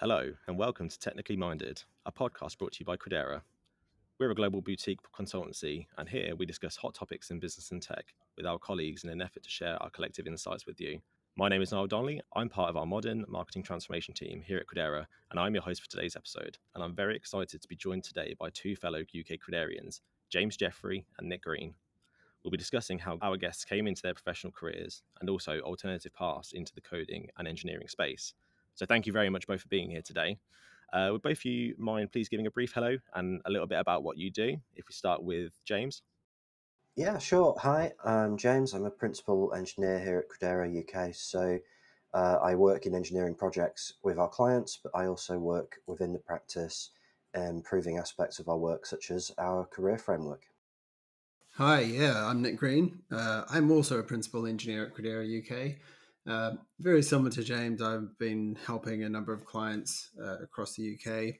Hello, and welcome to Technically Minded, a podcast brought to you by Credera. We're a global boutique consultancy, and here we discuss hot topics in business and tech with our colleagues in an effort to share our collective insights with you. My name is Niall Donnelly. I'm part of our modern marketing transformation team here at Credera, and I'm your host for today's episode. And I'm very excited to be joined today by two fellow UK Crederians, James Jeffrey and Nick Green. We'll be discussing how our guests came into their professional careers and also alternative paths into the coding and engineering space. So thank you very much both for being here today. Uh, would both of you mind please giving a brief hello and a little bit about what you do? If we start with James. Yeah, sure. Hi, I'm James. I'm a principal engineer here at Credera UK. So uh, I work in engineering projects with our clients, but I also work within the practice, improving aspects of our work, such as our career framework. Hi, yeah, I'm Nick Green. Uh, I'm also a principal engineer at Credera UK. Uh, very similar to James, I've been helping a number of clients uh, across the UK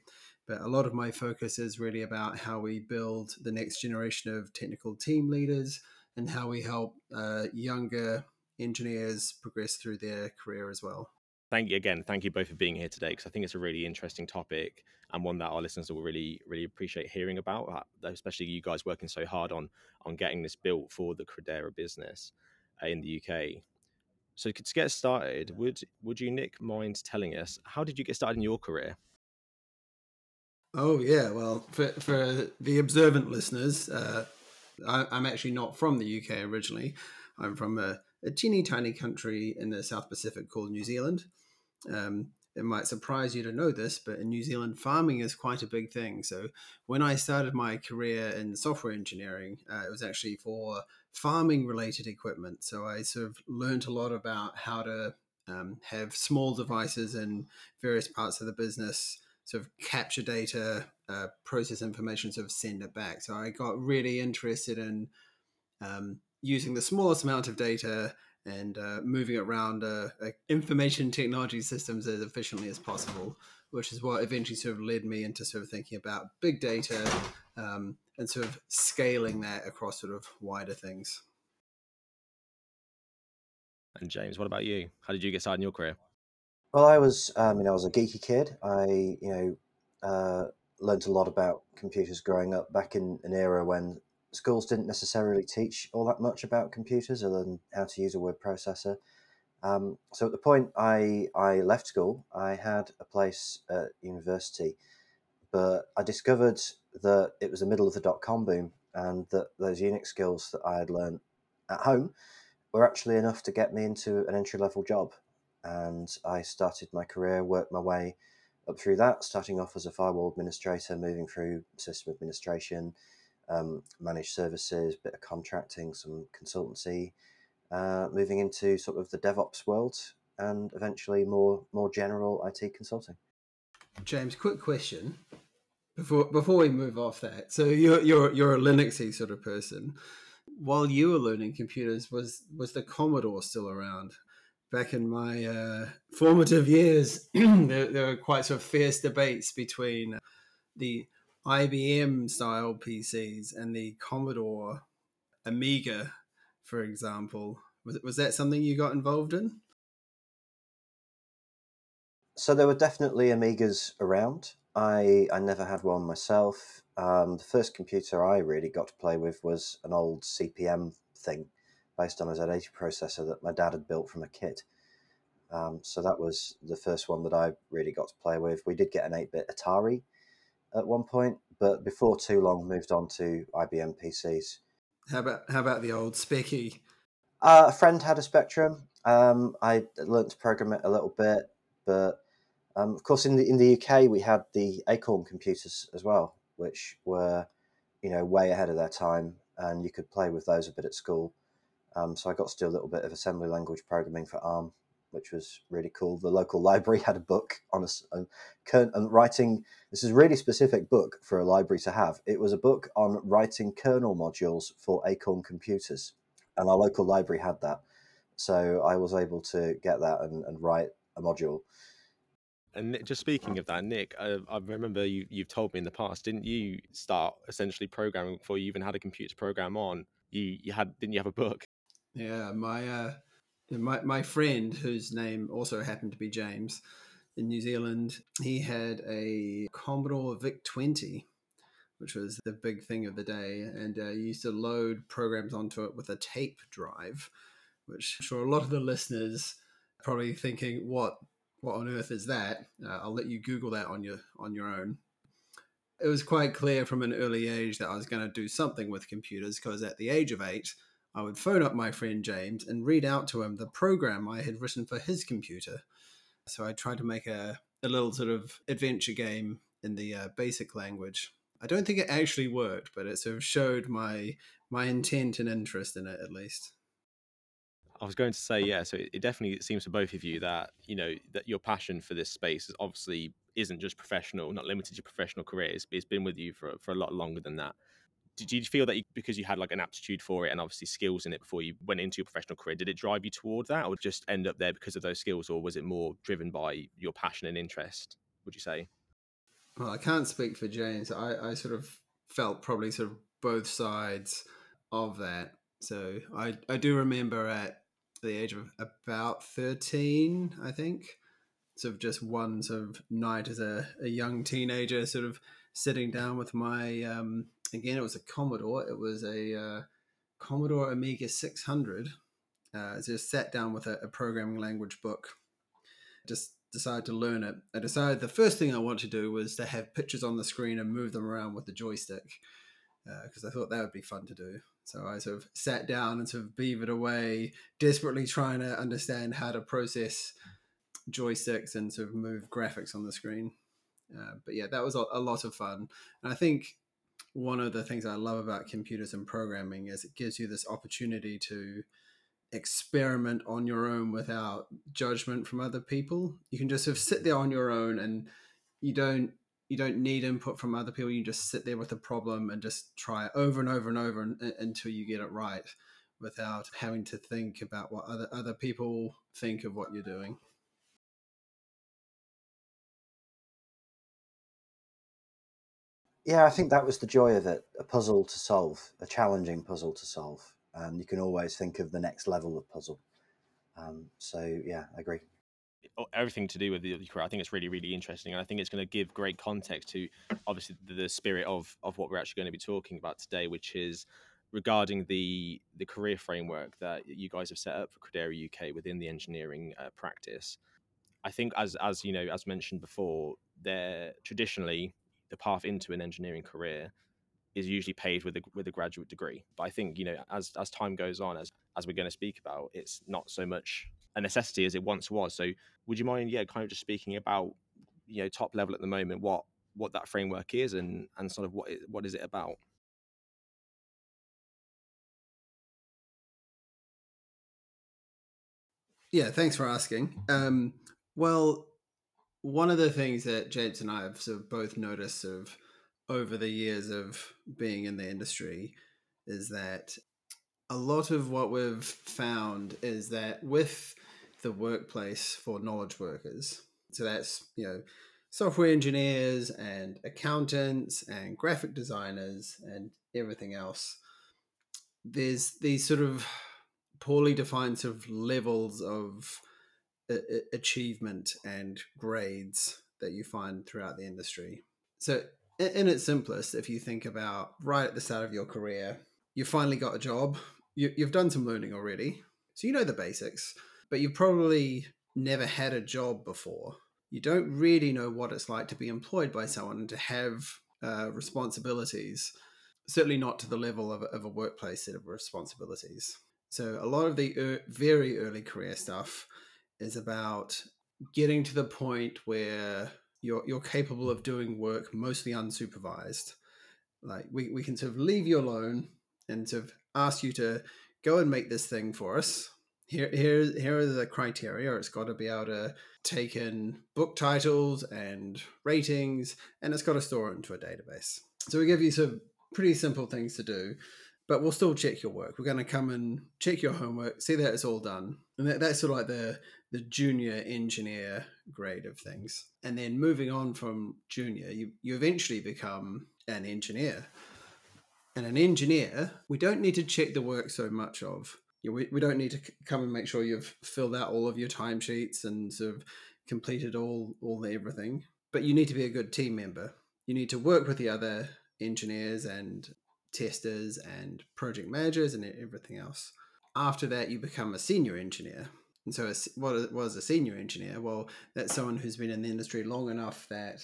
but a lot of my focus is really about how we build the next generation of technical team leaders and how we help uh, younger engineers progress through their career as well. Thank you again. Thank you both for being here today because I think it's a really interesting topic and one that our listeners will really, really appreciate hearing about. Uh, especially you guys working so hard on on getting this built for the Credera business uh, in the UK. So to get started, would would you, Nick, mind telling us how did you get started in your career? Oh yeah, well, for for the observant listeners, uh, I, am actually not from the UK originally. I'm from a, a, teeny tiny country in the South Pacific called New Zealand. Um, it might surprise you to know this, but in New Zealand, farming is quite a big thing. So when I started my career in software engineering, uh, it was actually for farming related equipment. So I sort of learned a lot about how to um, have small devices in various parts of the business sort of capture data, uh, process information, sort of send it back. So I got really interested in um, using the smallest amount of data and uh, moving it around uh, information technology systems as efficiently as possible, which is what eventually sort of led me into sort of thinking about big data um, and sort of scaling that across sort of wider things. And James, what about you? How did you get started in your career? Well, I was, um, you know, I was a geeky kid. I, you know, uh, learned a lot about computers growing up back in an era when schools didn't necessarily teach all that much about computers other than how to use a word processor. Um, so at the point I, I left school, I had a place at university, but I discovered that it was the middle of the dot com boom and that those Unix skills that I had learned at home were actually enough to get me into an entry level job. And I started my career, worked my way up through that, starting off as a firewall administrator, moving through system administration, um, managed services, bit of contracting, some consultancy, uh, moving into sort of the DevOps world, and eventually more more general IT consulting. James, quick question before before we move off that. So you're you're you're a Linuxy sort of person. While you were learning computers, was was the Commodore still around? back in my uh, formative years, there, there, were quite sort of fierce debates between the IBM style PCs and the Commodore Amiga, for example. Was, was that something you got involved in? So there were definitely Amigas around. I, I never had one myself. Um, the first computer I really got to play with was an old CP/M thing based on a Z80 processor that my dad had built from a kit. Um, so that was the first one that I really got to play with. We did get an 8 bit Atari at one point, but before too long moved on to IBM PCs. How about how about the old Speccy? Uh, a friend had a Spectrum. Um, I learned to program it a little bit, but um, of course in the in the UK we had the Acorn computers as well, which were you know way ahead of their time, and you could play with those a bit at school. Um, so I got to do a little bit of assembly language programming for ARM, which was really cool. The local library had a book on a, and writing. This is a really specific book for a library to have. It was a book on writing kernel modules for Acorn computers, and our local library had that. So I was able to get that and, and write a module. And just speaking of that, Nick, I, I, remember you you've told me in the past, didn't you start essentially programming before you even had a computer program on? You you had didn't you have a book? Yeah, my uh, my my friend, whose name also happened to be James, in New Zealand. He had a Commodore VIC 20, which was the big thing of the day. And uh, you used to load programs onto it with a tape drive, which I'm sure a lot of the listeners are probably thinking, what what on earth is that? Uh, I'll let you Google that on your on your own. It was quite clear from an early age that I was going to do something with computers because at the age of eight, I would phone up my friend James and read out to him the program I had written for his computer. So I tried to make a, a little sort of adventure game in the uh, basic language. I don't think it actually worked, but it sort of showed my my intent and interest in it at least. I was going to say, yeah. So it, it definitely seems to both of you that you know that your passion for this space is obviously isn't just professional, not limited to professional careers. It's been with you for for a lot longer than that. Did you feel that you, because you had like an aptitude for it and obviously skills in it before you went into your professional career, did it drive you toward that, or just end up there because of those skills, or was it more driven by your passion and interest? Would you say? Well, I can't speak for James. I, I sort of felt probably sort of both sides of that. So I, I do remember at the age of about 13, I think, sort of just one sort of night as a, a young teenager, sort of sitting down with my, um, again, it was a Commodore. It was a uh, Commodore Amiga 600. Uh, just sat down with a, a programming language book, just decided to learn it. I decided the first thing I wanted to do was to have pictures on the screen and move them around with the joystick because uh, I thought that would be fun to do. So I sort of sat down and sort of beavered away, desperately trying to understand how to process joysticks and sort of move graphics on the screen. Uh, but yeah, that was a, a lot of fun. And I think one of the things I love about computers and programming is it gives you this opportunity to experiment on your own without judgment from other people. You can just sort of sit there on your own and you don't you don't need input from other people. You just sit there with a problem and just try it over and over and over and, until you get it right, without having to think about what other other people think of what you're doing. Yeah, I think that was the joy of it a puzzle to solve, a challenging puzzle to solve. And you can always think of the next level of puzzle. Um, so, yeah, I agree everything to do with the career. I think it's really, really interesting, and I think it's going to give great context to obviously the, the spirit of of what we're actually going to be talking about today, which is regarding the the career framework that you guys have set up for Credera UK within the engineering uh, practice. I think, as as you know, as mentioned before, there traditionally the path into an engineering career is usually paved with a with a graduate degree. But I think you know, as as time goes on, as as we're going to speak about, it's not so much a necessity as it once was. So would you mind, yeah, kind of just speaking about you know top level at the moment, what what that framework is and and sort of what it, what is it about? Yeah, thanks for asking. Um, well, one of the things that James and I have sort of both noticed of over the years of being in the industry is that a lot of what we've found is that with the workplace for knowledge workers. So that's, you know, software engineers and accountants and graphic designers and everything else. There's these sort of poorly defined sort of levels of achievement and grades that you find throughout the industry. So, in its simplest, if you think about right at the start of your career, you finally got a job, you, have done some learning already, so you know the basics but you've probably never had a job before. You don't really know what it's like to be employed by someone and to have uh, responsibilities, certainly not to the level of, of a workplace set of responsibilities. So, a lot of the er- very early career stuff is about getting to the point where you're, you're capable of doing work mostly unsupervised. Like, we, we can sort of leave you alone and sort of ask you to go and make this thing for us. Here here here are the criteria. It's got to be able to take in book titles and ratings and it's got to store it into a database. So we give you some pretty simple things to do but we'll still check your work. We're going to come and check your homework see that it's all done. And that, that's sort of like the the junior engineer grade of things and then moving on from junior you, you eventually become an engineer and an engineer we don't need to check the work so much of we, we don't need to come and make sure you've filled out all of your timesheets and sort of completed all all the everything. But you need to be a good team member. You need to work with the other engineers and testers and project managers and everything else. After that, you become a senior engineer. And so, what was a senior engineer? Well, that's someone who's been in the industry long enough that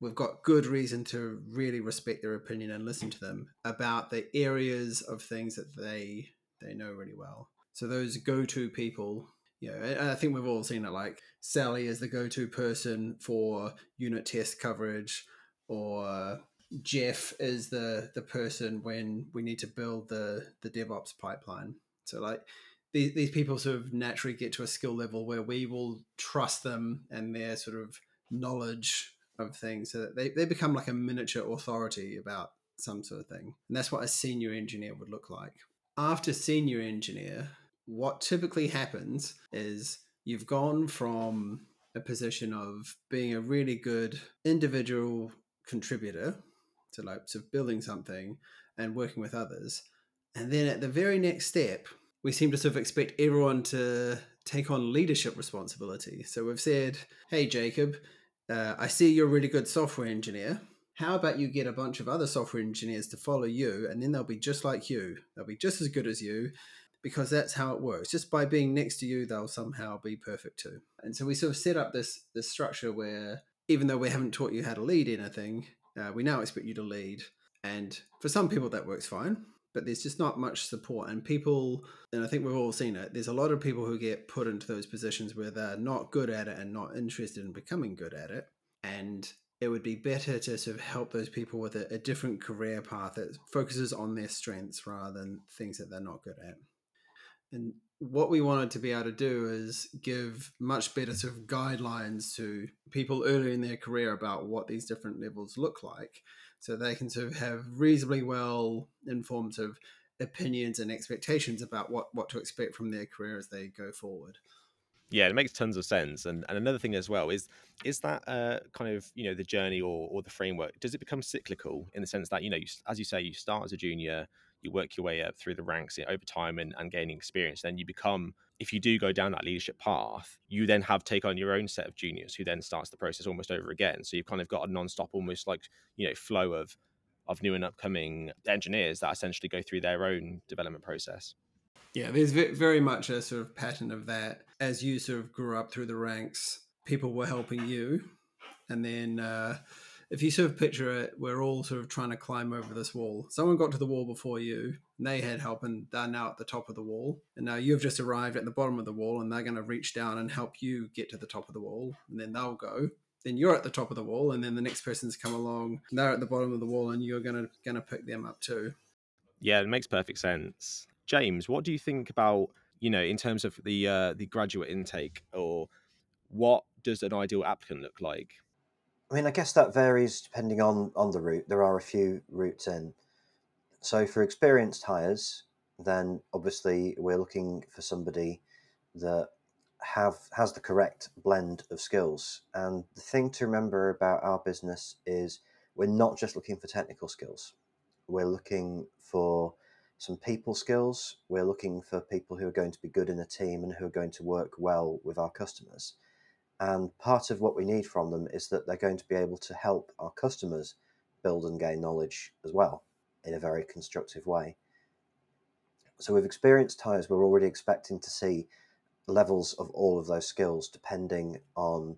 we've got good reason to really respect their opinion and listen to them about the areas of things that they they know really well. So those go-to people, you know, I think we've all seen it. Like Sally is the go-to person for unit test coverage, or Jeff is the the person when we need to build the the DevOps pipeline. So like these these people sort of naturally get to a skill level where we will trust them and their sort of knowledge of things so that they, they become like a miniature authority about some sort of thing. And that's what a senior engineer would look like. After senior engineer, what typically happens is you've gone from a position of being a really good individual contributor to like sort of building something and working with others. And then at the very next step, we seem to sort of expect everyone to take on leadership responsibility. So we've said, hey, Jacob, uh, I see you're a really good software engineer. How about you get a bunch of other software engineers to follow you, and then they'll be just like you. They'll be just as good as you, because that's how it works. Just by being next to you, they'll somehow be perfect too. And so we sort of set up this this structure where, even though we haven't taught you how to lead anything, uh, we now expect you to lead. And for some people, that works fine but there's just not much support. And people, and I think we've all seen it, there's a lot of people who get put into those positions where they're not good at it and not interested in becoming good at it. And it would be better to sort of help those people with a, a different career path that focuses on their strengths rather than things that they're not good at. And what we wanted to be able to do is give much better sort of guidelines to people early in their career about what these different levels look like so they can sort of have reasonably well informed of opinions and expectations about what what to expect from their career as they go forward. Yeah it makes tons of sense. And and another thing as well is is that uh, kind of you know the journey or, or the framework does it become cyclical in the sense that you know you, as you say you start as a junior you work your way up through the ranks over time and, and gaining experience then you become if you do go down that leadership path, you then have take on your own set of juniors who then starts the process almost over again. So you've kind of got a non-stop, almost like you know, flow of of new and upcoming engineers that essentially go through their own development process. Yeah, there's very much a sort of pattern of that. As you sort of grew up through the ranks, people were helping you, and then uh, if you sort of picture it, we're all sort of trying to climb over this wall. Someone got to the wall before you, and they had help, and they're now at the top of the wall. And now you've just arrived at the bottom of the wall, and they're going to reach down and help you get to the top of the wall. And then they'll go. Then you're at the top of the wall, and then the next person's come along. They're at the bottom of the wall, and you're going to going to pick them up too. Yeah, it makes perfect sense. James, what do you think about you know in terms of the uh, the graduate intake, or what does an ideal applicant look like? I mean, I guess that varies depending on on the route. There are a few routes in. So for experienced hires, then obviously we're looking for somebody that have has the correct blend of skills. And the thing to remember about our business is we're not just looking for technical skills. We're looking for some people skills. We're looking for people who are going to be good in a team and who are going to work well with our customers. And part of what we need from them is that they're going to be able to help our customers build and gain knowledge as well in a very constructive way. So, with experienced hires, we're already expecting to see levels of all of those skills depending on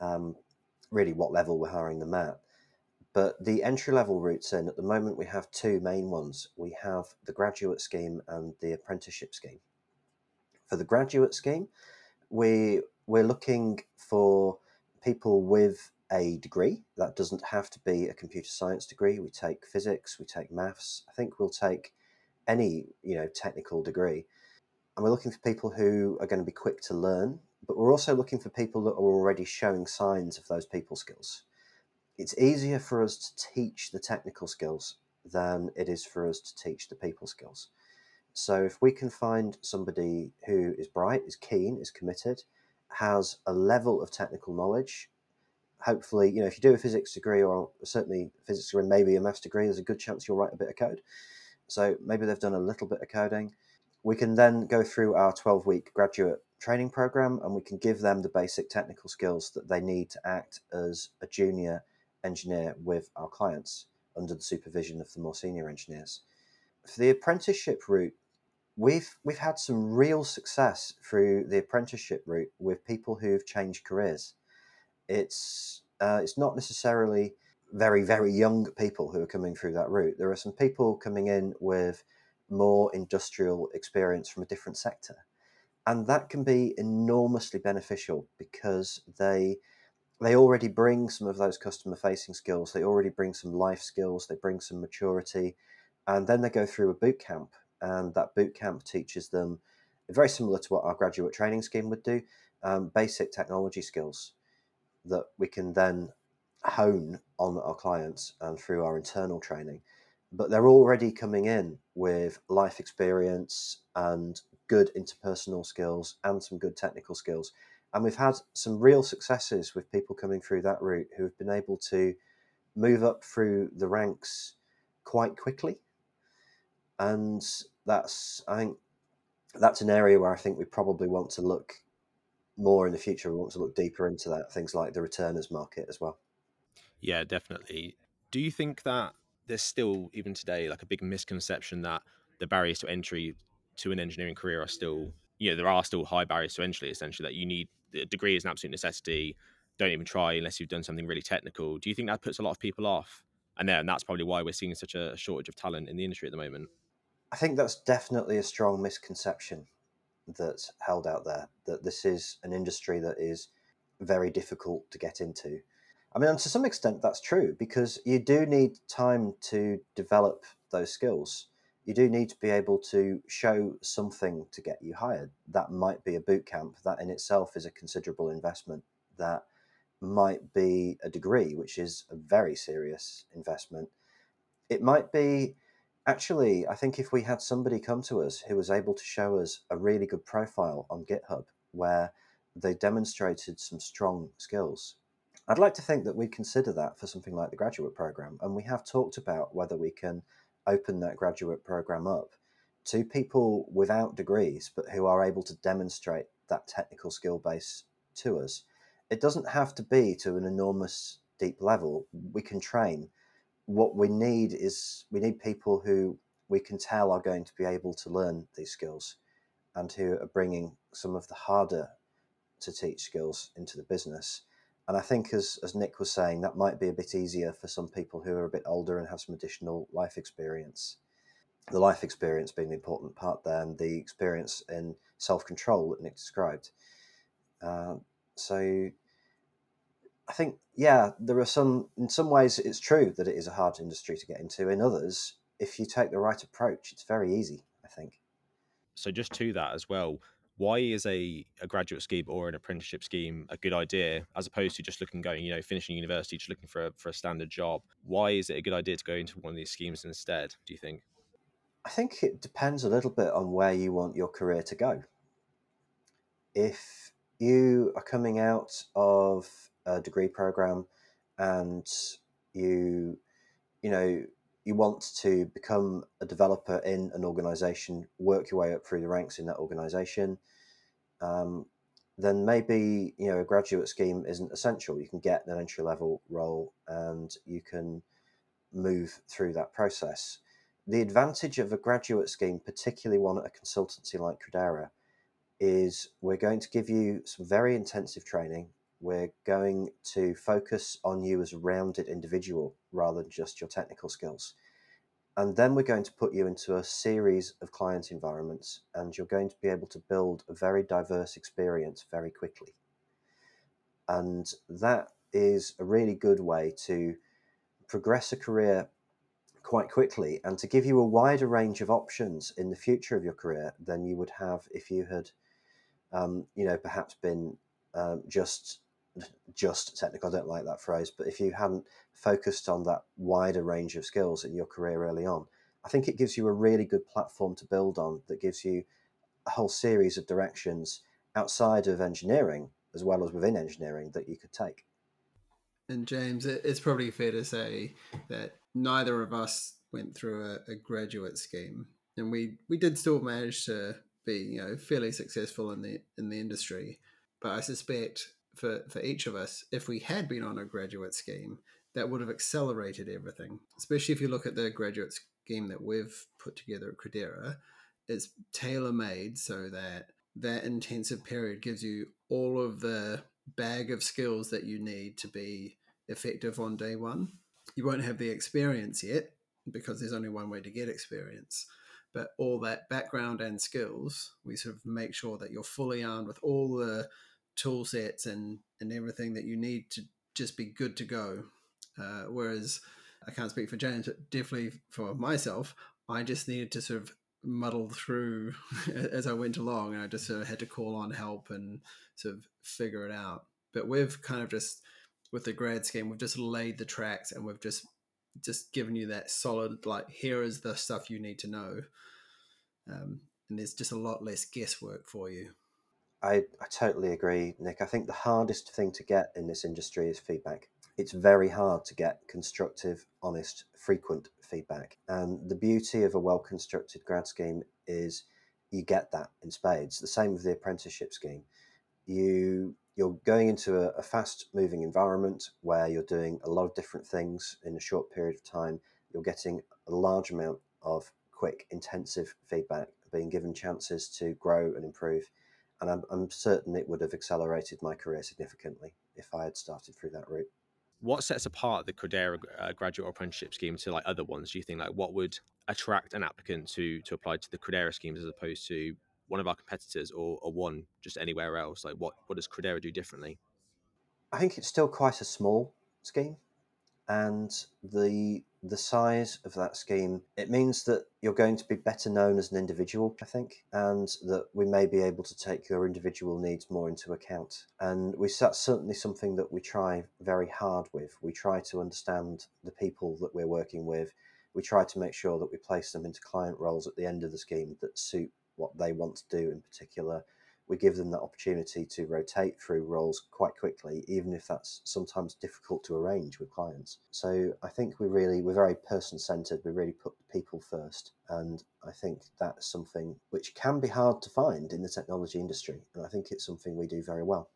um, really what level we're hiring them at. But the entry level routes in, at the moment, we have two main ones. We have the graduate scheme and the apprenticeship scheme. For the graduate scheme, we we're looking for people with a degree. That doesn't have to be a computer science degree. We take physics, we take maths. I think we'll take any you know technical degree, and we're looking for people who are going to be quick to learn. But we're also looking for people that are already showing signs of those people skills. It's easier for us to teach the technical skills than it is for us to teach the people skills. So if we can find somebody who is bright, is keen, is committed, has a level of technical knowledge. Hopefully, you know, if you do a physics degree or certainly physics degree, maybe a maths degree, there's a good chance you'll write a bit of code. So maybe they've done a little bit of coding, we can then go through our 12 week graduate training program and we can give them the basic technical skills that they need to act as a junior engineer with our clients under the supervision of the more senior engineers. For the apprenticeship route, we've we've had some real success through the apprenticeship route with people who've changed careers. It's uh, it's not necessarily very very young people who are coming through that route. There are some people coming in with more industrial experience from a different sector, and that can be enormously beneficial because they they already bring some of those customer facing skills. They already bring some life skills. They bring some maturity, and then they go through a boot camp and that boot camp teaches them very similar to what our graduate training scheme would do um, basic technology skills that we can then hone on our clients and through our internal training. But they're already coming in with life experience and good interpersonal skills and some good technical skills. And we've had some real successes with people coming through that route who have been able to move up through the ranks quite quickly. And that's I think that's an area where I think we probably want to look more in the future. We want to look deeper into that things like the returners market as well. Yeah, definitely. Do you think that there's still even today like a big misconception that the barriers to entry to an engineering career are still you know there are still high barriers to entry essentially that you need a degree is an absolute necessity don't even try unless you've done something really technical do you think that puts a lot of people off and then that's probably why we're seeing such a shortage of talent in the industry at the moment I think that's definitely a strong misconception that's held out there that this is an industry that is very difficult to get into. I mean, and to some extent, that's true because you do need time to develop those skills. You do need to be able to show something to get you hired. That might be a boot camp. That in itself is a considerable investment. That might be a degree, which is a very serious investment. It might be Actually, I think if we had somebody come to us who was able to show us a really good profile on GitHub where they demonstrated some strong skills, I'd like to think that we'd consider that for something like the graduate program. And we have talked about whether we can open that graduate program up to people without degrees, but who are able to demonstrate that technical skill base to us. It doesn't have to be to an enormous deep level. We can train what we need is we need people who we can tell are going to be able to learn these skills and who are bringing some of the harder to teach skills into the business. And I think, as, as Nick was saying, that might be a bit easier for some people who are a bit older and have some additional life experience. The life experience being the important part there, and the experience in self control that Nick described. Uh, so I think, yeah, there are some, in some ways, it's true that it is a hard industry to get into. In others, if you take the right approach, it's very easy, I think. So, just to that as well, why is a, a graduate scheme or an apprenticeship scheme a good idea as opposed to just looking going, you know, finishing university, just looking for a, for a standard job? Why is it a good idea to go into one of these schemes instead, do you think? I think it depends a little bit on where you want your career to go. If you are coming out of a degree program and you you know you want to become a developer in an organization work your way up through the ranks in that organization um, then maybe you know a graduate scheme isn't essential. You can get an entry level role and you can move through that process. The advantage of a graduate scheme particularly one at a consultancy like Credera is we're going to give you some very intensive training we're going to focus on you as a rounded individual rather than just your technical skills. And then we're going to put you into a series of client environments, and you're going to be able to build a very diverse experience very quickly. And that is a really good way to progress a career quite quickly and to give you a wider range of options in the future of your career than you would have if you had, um, you know, perhaps been um, just just technical. I don't like that phrase, but if you hadn't focused on that wider range of skills in your career early on, I think it gives you a really good platform to build on that gives you a whole series of directions outside of engineering as well as within engineering that you could take. And James, it's probably fair to say that neither of us went through a, a graduate scheme. and we we did still manage to be you know fairly successful in the in the industry. But I suspect for for each of us, if we had been on a graduate scheme, that would have accelerated everything. Especially if you look at the graduate scheme that we've put together at Credera, it's tailor made so that that intensive period gives you all of the bag of skills that you need to be effective on day one. You won't have the experience yet because there's only one way to get experience. But all that background and skills, we sort of make sure that you're fully armed with all the tool sets and, and everything that you need to just be good to go. Uh, whereas I can't speak for James, but definitely for myself, I just needed to sort of muddle through as I went along, and I just sort of had to call on help and sort of figure it out. But we've kind of just with the grad scheme, we've just laid the tracks, and we've just just given you that solid like here is the stuff you need to know, um, and there's just a lot less guesswork for you. I, I totally agree, Nick. I think the hardest thing to get in this industry is feedback. It's very hard to get constructive, honest, frequent feedback. And the beauty of a well constructed grad scheme is you get that in spades. The same with the apprenticeship scheme. You you're going into a, a fast moving environment where you're doing a lot of different things in a short period of time. You're getting a large amount of quick, intensive feedback, being given chances to grow and improve. And I'm, I'm certain it would have accelerated my career significantly if I had started through that route what sets apart the Credera uh, graduate apprenticeship scheme to like other ones? Do you think like what would attract an applicant to to apply to the Credera schemes as opposed to one of our competitors or, or one just anywhere else? Like what what does Credera do differently? I think it's still quite a small scheme and the the size of that scheme it means that you're going to be better known as an individual i think and that we may be able to take your individual needs more into account. And we that's certainly something that we try very hard with. We try to understand the people that we're working with. We try to make sure that we place them into client roles at the end of the scheme that suit what they want to do in particular we give them that opportunity to rotate through roles quite quickly, even if that's sometimes difficult to arrange with clients. So I think we really we're very person centered. We really put people first, and I think that's something which can be hard to find in the technology industry, and I think it's something we do very well.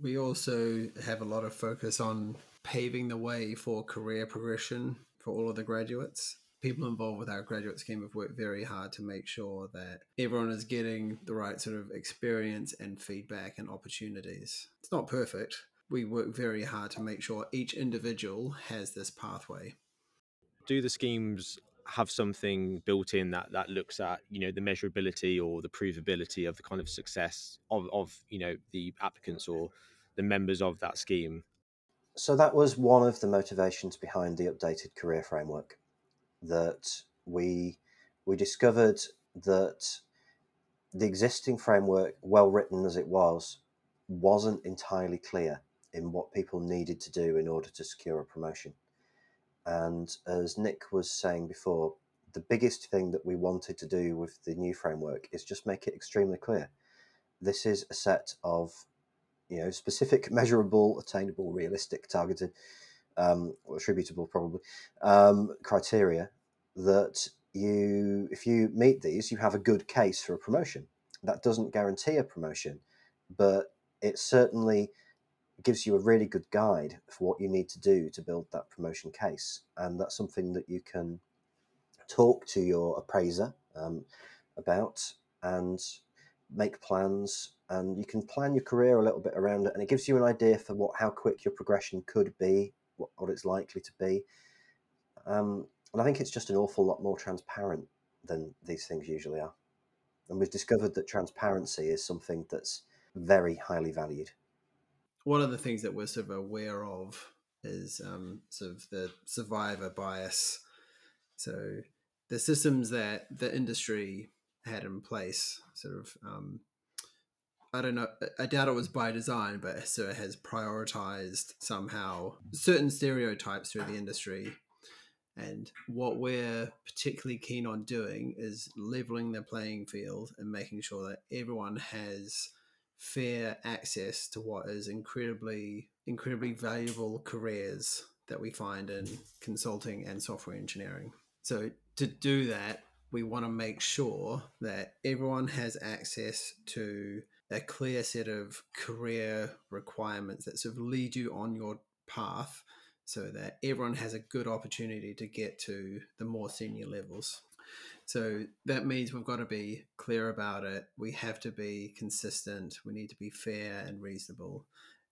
We also have a lot of focus on paving the way for career progression for all of the graduates people involved with our graduate scheme have worked very hard to make sure that everyone is getting the right sort of experience and feedback and opportunities. It's not perfect. We work very hard to make sure each individual has this pathway. Do the schemes have something built in that that looks at you know the measurability or the provability of the kind of success of of you know the applicants or the members of that scheme so that was one of the motivations behind the updated career framework that we we discovered that the existing framework, well written as it was, wasn't entirely clear in what people needed to do in order to secure a promotion. And as Nick was saying before, the biggest thing that we wanted to do with the new framework is just make it extremely clear. This is a set of, you know, specific, measurable, attainable, realistic, targeted um, or attributable probably um, criteria that you if you meet these you have a good case for a promotion. That doesn't guarantee a promotion but it certainly gives you a really good guide for what you need to do to build that promotion case and that's something that you can talk to your appraiser um, about and make plans and you can plan your career a little bit around it and it gives you an idea for what how quick your progression could be what, it's likely to be. Um, and I think it's just an awful lot more transparent than these things usually are. And we've discovered that transparency is something that's very highly valued. One of the things that we're sort of aware of is um, sort of the survivor bias. So the systems that the industry had in place, sort of um, I don't know. I doubt it was by design, but so it has prioritized somehow certain stereotypes through the industry. And what we're particularly keen on doing is leveling the playing field and making sure that everyone has fair access to what is incredibly, incredibly valuable careers that we find in consulting and software engineering. So to do that, we want to make sure that everyone has access to a clear set of career requirements that sort of lead you on your path so that everyone has a good opportunity to get to the more senior levels. So that means we've got to be clear about it. We have to be consistent. We need to be fair and reasonable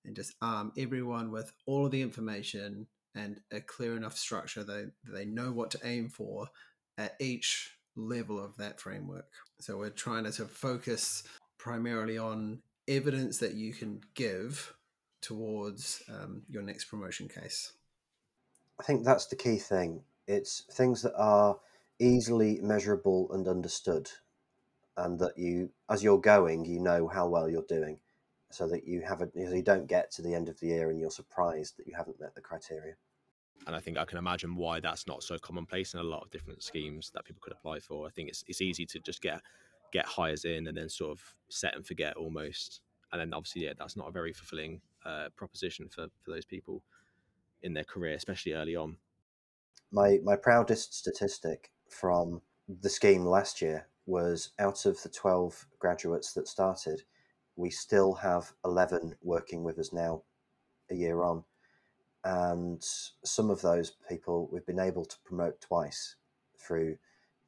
and just arm everyone with all of the information and a clear enough structure that they know what to aim for at each level of that framework. So we're trying to sort of focus primarily on evidence that you can give towards um, your next promotion case. I think that's the key thing. It's things that are easily measurable and understood, and that you, as you're going, you know how well you're doing, so that you haven't, you don't get to the end of the year and you're surprised that you haven't met the criteria. And I think I can imagine why that's not so commonplace in a lot of different schemes that people could apply for. I think it's it's easy to just get get hires in and then sort of set and forget almost. And then obviously, yeah, that's not a very fulfilling uh, proposition for, for those people in their career, especially early on. My my proudest statistic from the scheme last year was out of the 12 graduates that started, we still have 11 working with us now a year on. And some of those people we've been able to promote twice through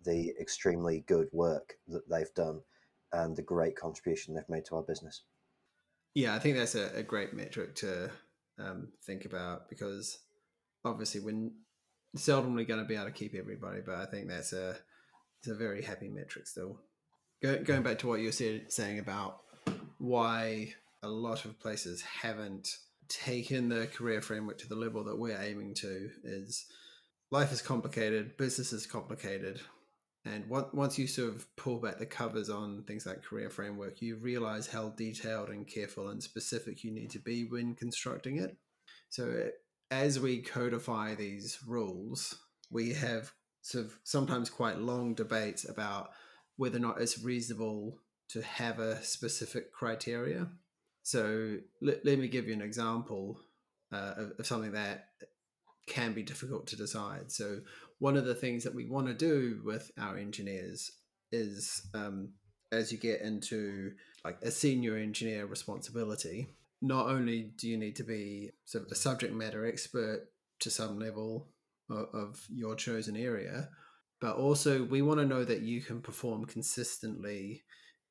the extremely good work that they've done and the great contribution they've made to our business. Yeah, I think that's a, a great metric to um, think about because obviously we're going to be able to keep everybody, but I think that's a it's a very happy metric still. Go, going back to what you were saying about why a lot of places haven't taken the career framework to the level that we're aiming to is life is complicated, business is complicated, and once you sort of pull back the covers on things like career framework, you realize how detailed and careful and specific you need to be when constructing it. So as we codify these rules, we have sort of sometimes quite long debates about whether or not it's reasonable to have a specific criteria. So let, let me give you an example uh, of, of something that can be difficult to decide. So one of the things that we want to do with our engineers is um, as you get into like a senior engineer responsibility, not only do you need to be sort of a subject matter expert to some level of, of your chosen area, but also we want to know that you can perform consistently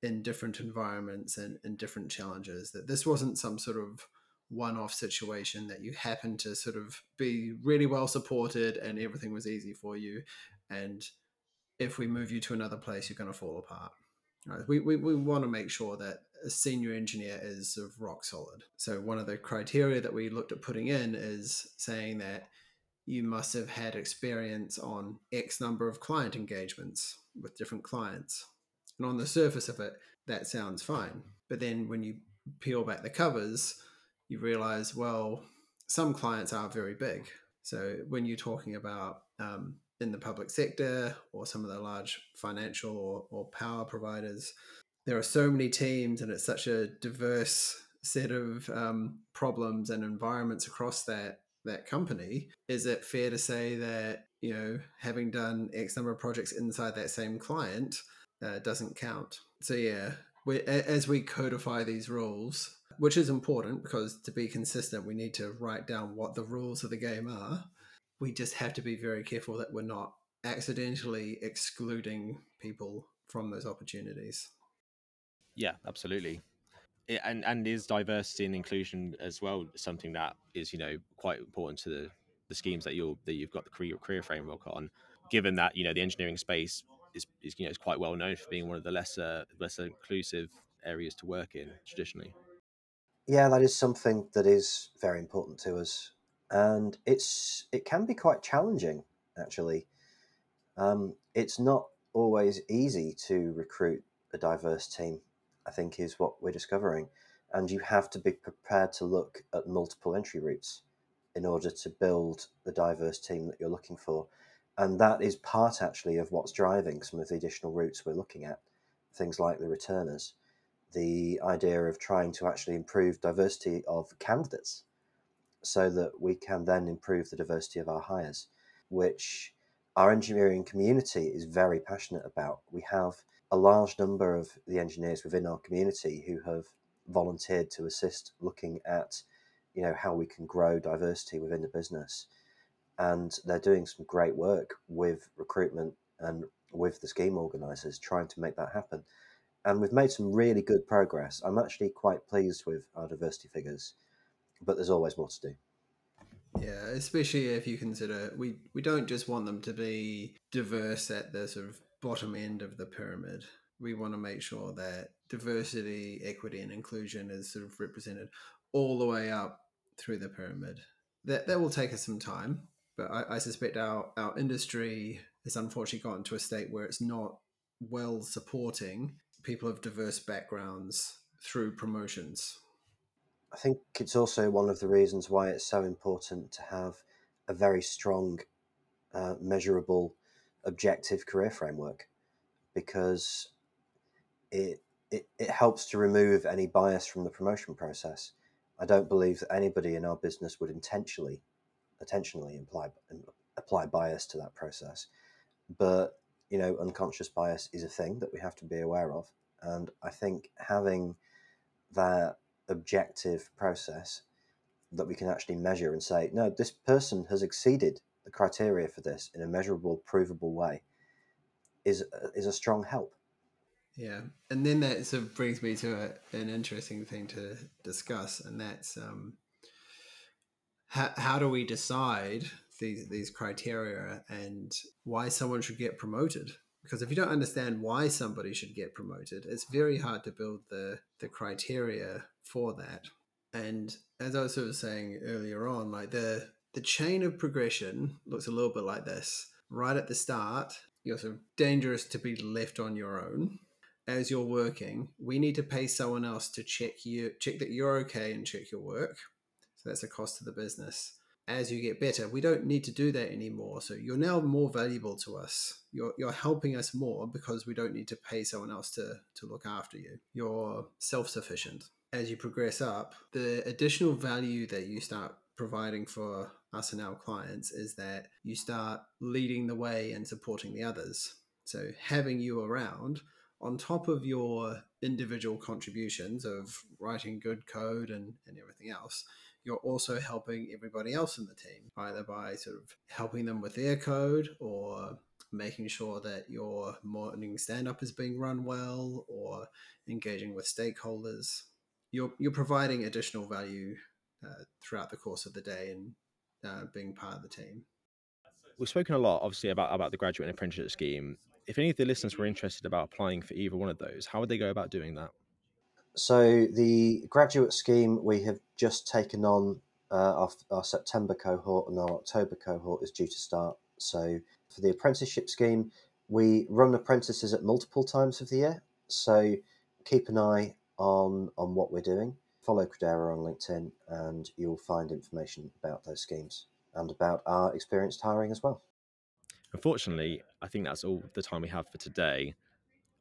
in different environments and, and different challenges. That this wasn't some sort of one off situation that you happen to sort of be really well supported and everything was easy for you. And if we move you to another place, you're going to fall apart. Right? We, we, we want to make sure that a senior engineer is sort of rock solid. So, one of the criteria that we looked at putting in is saying that you must have had experience on X number of client engagements with different clients. And on the surface of it, that sounds fine. But then when you peel back the covers, you realize, well, some clients are very big. So when you're talking about um, in the public sector or some of the large financial or, or power providers, there are so many teams and it's such a diverse set of um, problems and environments across that that company is it fair to say that you know having done x number of projects inside that same client uh, doesn't count so yeah we, as we codify these rules which is important because to be consistent, we need to write down what the rules of the game are. We just have to be very careful that we're not accidentally excluding people from those opportunities. Yeah, absolutely. And and is diversity and inclusion as well something that is you know quite important to the, the schemes that you're that you've got the career career framework on given that you know the engineering space is, is you know is quite well known for being one of the lesser lesser inclusive areas to work in traditionally yeah, that is something that is very important to us, and it's it can be quite challenging actually. Um, it's not always easy to recruit a diverse team. I think is what we're discovering, and you have to be prepared to look at multiple entry routes in order to build the diverse team that you're looking for. And that is part actually of what's driving some of the additional routes we're looking at, things like the returners the idea of trying to actually improve diversity of candidates so that we can then improve the diversity of our hires, which our engineering community is very passionate about. We have a large number of the engineers within our community who have volunteered to assist looking at you know how we can grow diversity within the business and they're doing some great work with recruitment and with the scheme organizers trying to make that happen and we've made some really good progress i'm actually quite pleased with our diversity figures but there's always more to do yeah, especially if you consider we we don't just want them to be diverse at the sort of bottom end of the pyramid. We want to make sure that diversity, equity, and inclusion is sort of represented all the way up through the pyramid. That that will take us some time, but I, I suspect our our industry has unfortunately gotten to a state where it's not well supporting people of diverse backgrounds through promotions. I think it's also one of the reasons why it's so important to have a very strong, uh, measurable, objective career framework because it, it it helps to remove any bias from the promotion process. I don't believe that anybody in our business would intentionally intentionally imply apply bias to that process, but you know, unconscious bias is a thing that we have to be aware of, and I think having that objective process that we can actually measure and say, no, this person has exceeded the criteria for this in a measurable, provable way, is is a strong help. Yeah, and then that sort of brings me to a, an interesting thing to discuss, and that's um, how how do we decide these these criteria and why someone should get promoted? because if you don't understand why somebody should get promoted it's very hard to build the the criteria for that. And as i was sort of saying earlier on like the the chain of progression looks a little bit like this. Right at the start you're sort of dangerous to be left on your own. As you're working we need to pay someone else to check you check that you're okay and check your work. So that's a cost to the business as you get better. We don't need to do that anymore. So you're now more valuable to us. You're, you're helping us more because we don't need to pay someone else to, to look after you. You're self sufficient. As you progress up, the additional value that you start providing for us and our clients is that you start leading the way and supporting the others. So having you around on top of your individual contributions of writing good code and, and everything else, you're also helping everybody else in the team, either by sort of helping them with their code or making sure that your morning stand up is being run well or engaging with stakeholders. You're, you're providing additional value uh, throughout the course of the day and uh, being part of the team. We've spoken a lot, obviously, about, about the graduate and apprenticeship scheme. If any of the listeners were interested about applying for either one of those, how would they go about doing that? So the graduate scheme we have just taken on uh, our, our, September cohort and our October cohort is due to start. So for the apprenticeship scheme, we run apprentices at multiple times of the year. So keep an eye on on what we're doing. Follow Credera on LinkedIn, and you'll find information about those schemes and about our experienced hiring as well. Unfortunately, I think that's all the time we have for today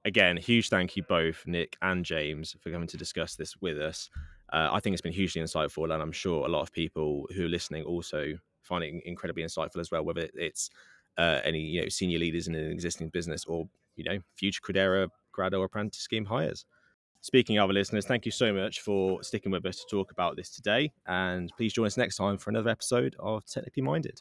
again, huge thank you both, Nick and James, for coming to discuss this with us. Uh, I think it's been hugely insightful, and I'm sure a lot of people who are listening also find it incredibly insightful as well. Whether it's uh, any you know senior leaders in an existing business or you know future Credera grad or apprentice scheme hires. Speaking of our listeners, thank you so much for sticking with us to talk about this today, and please join us next time for another episode of Technically Minded.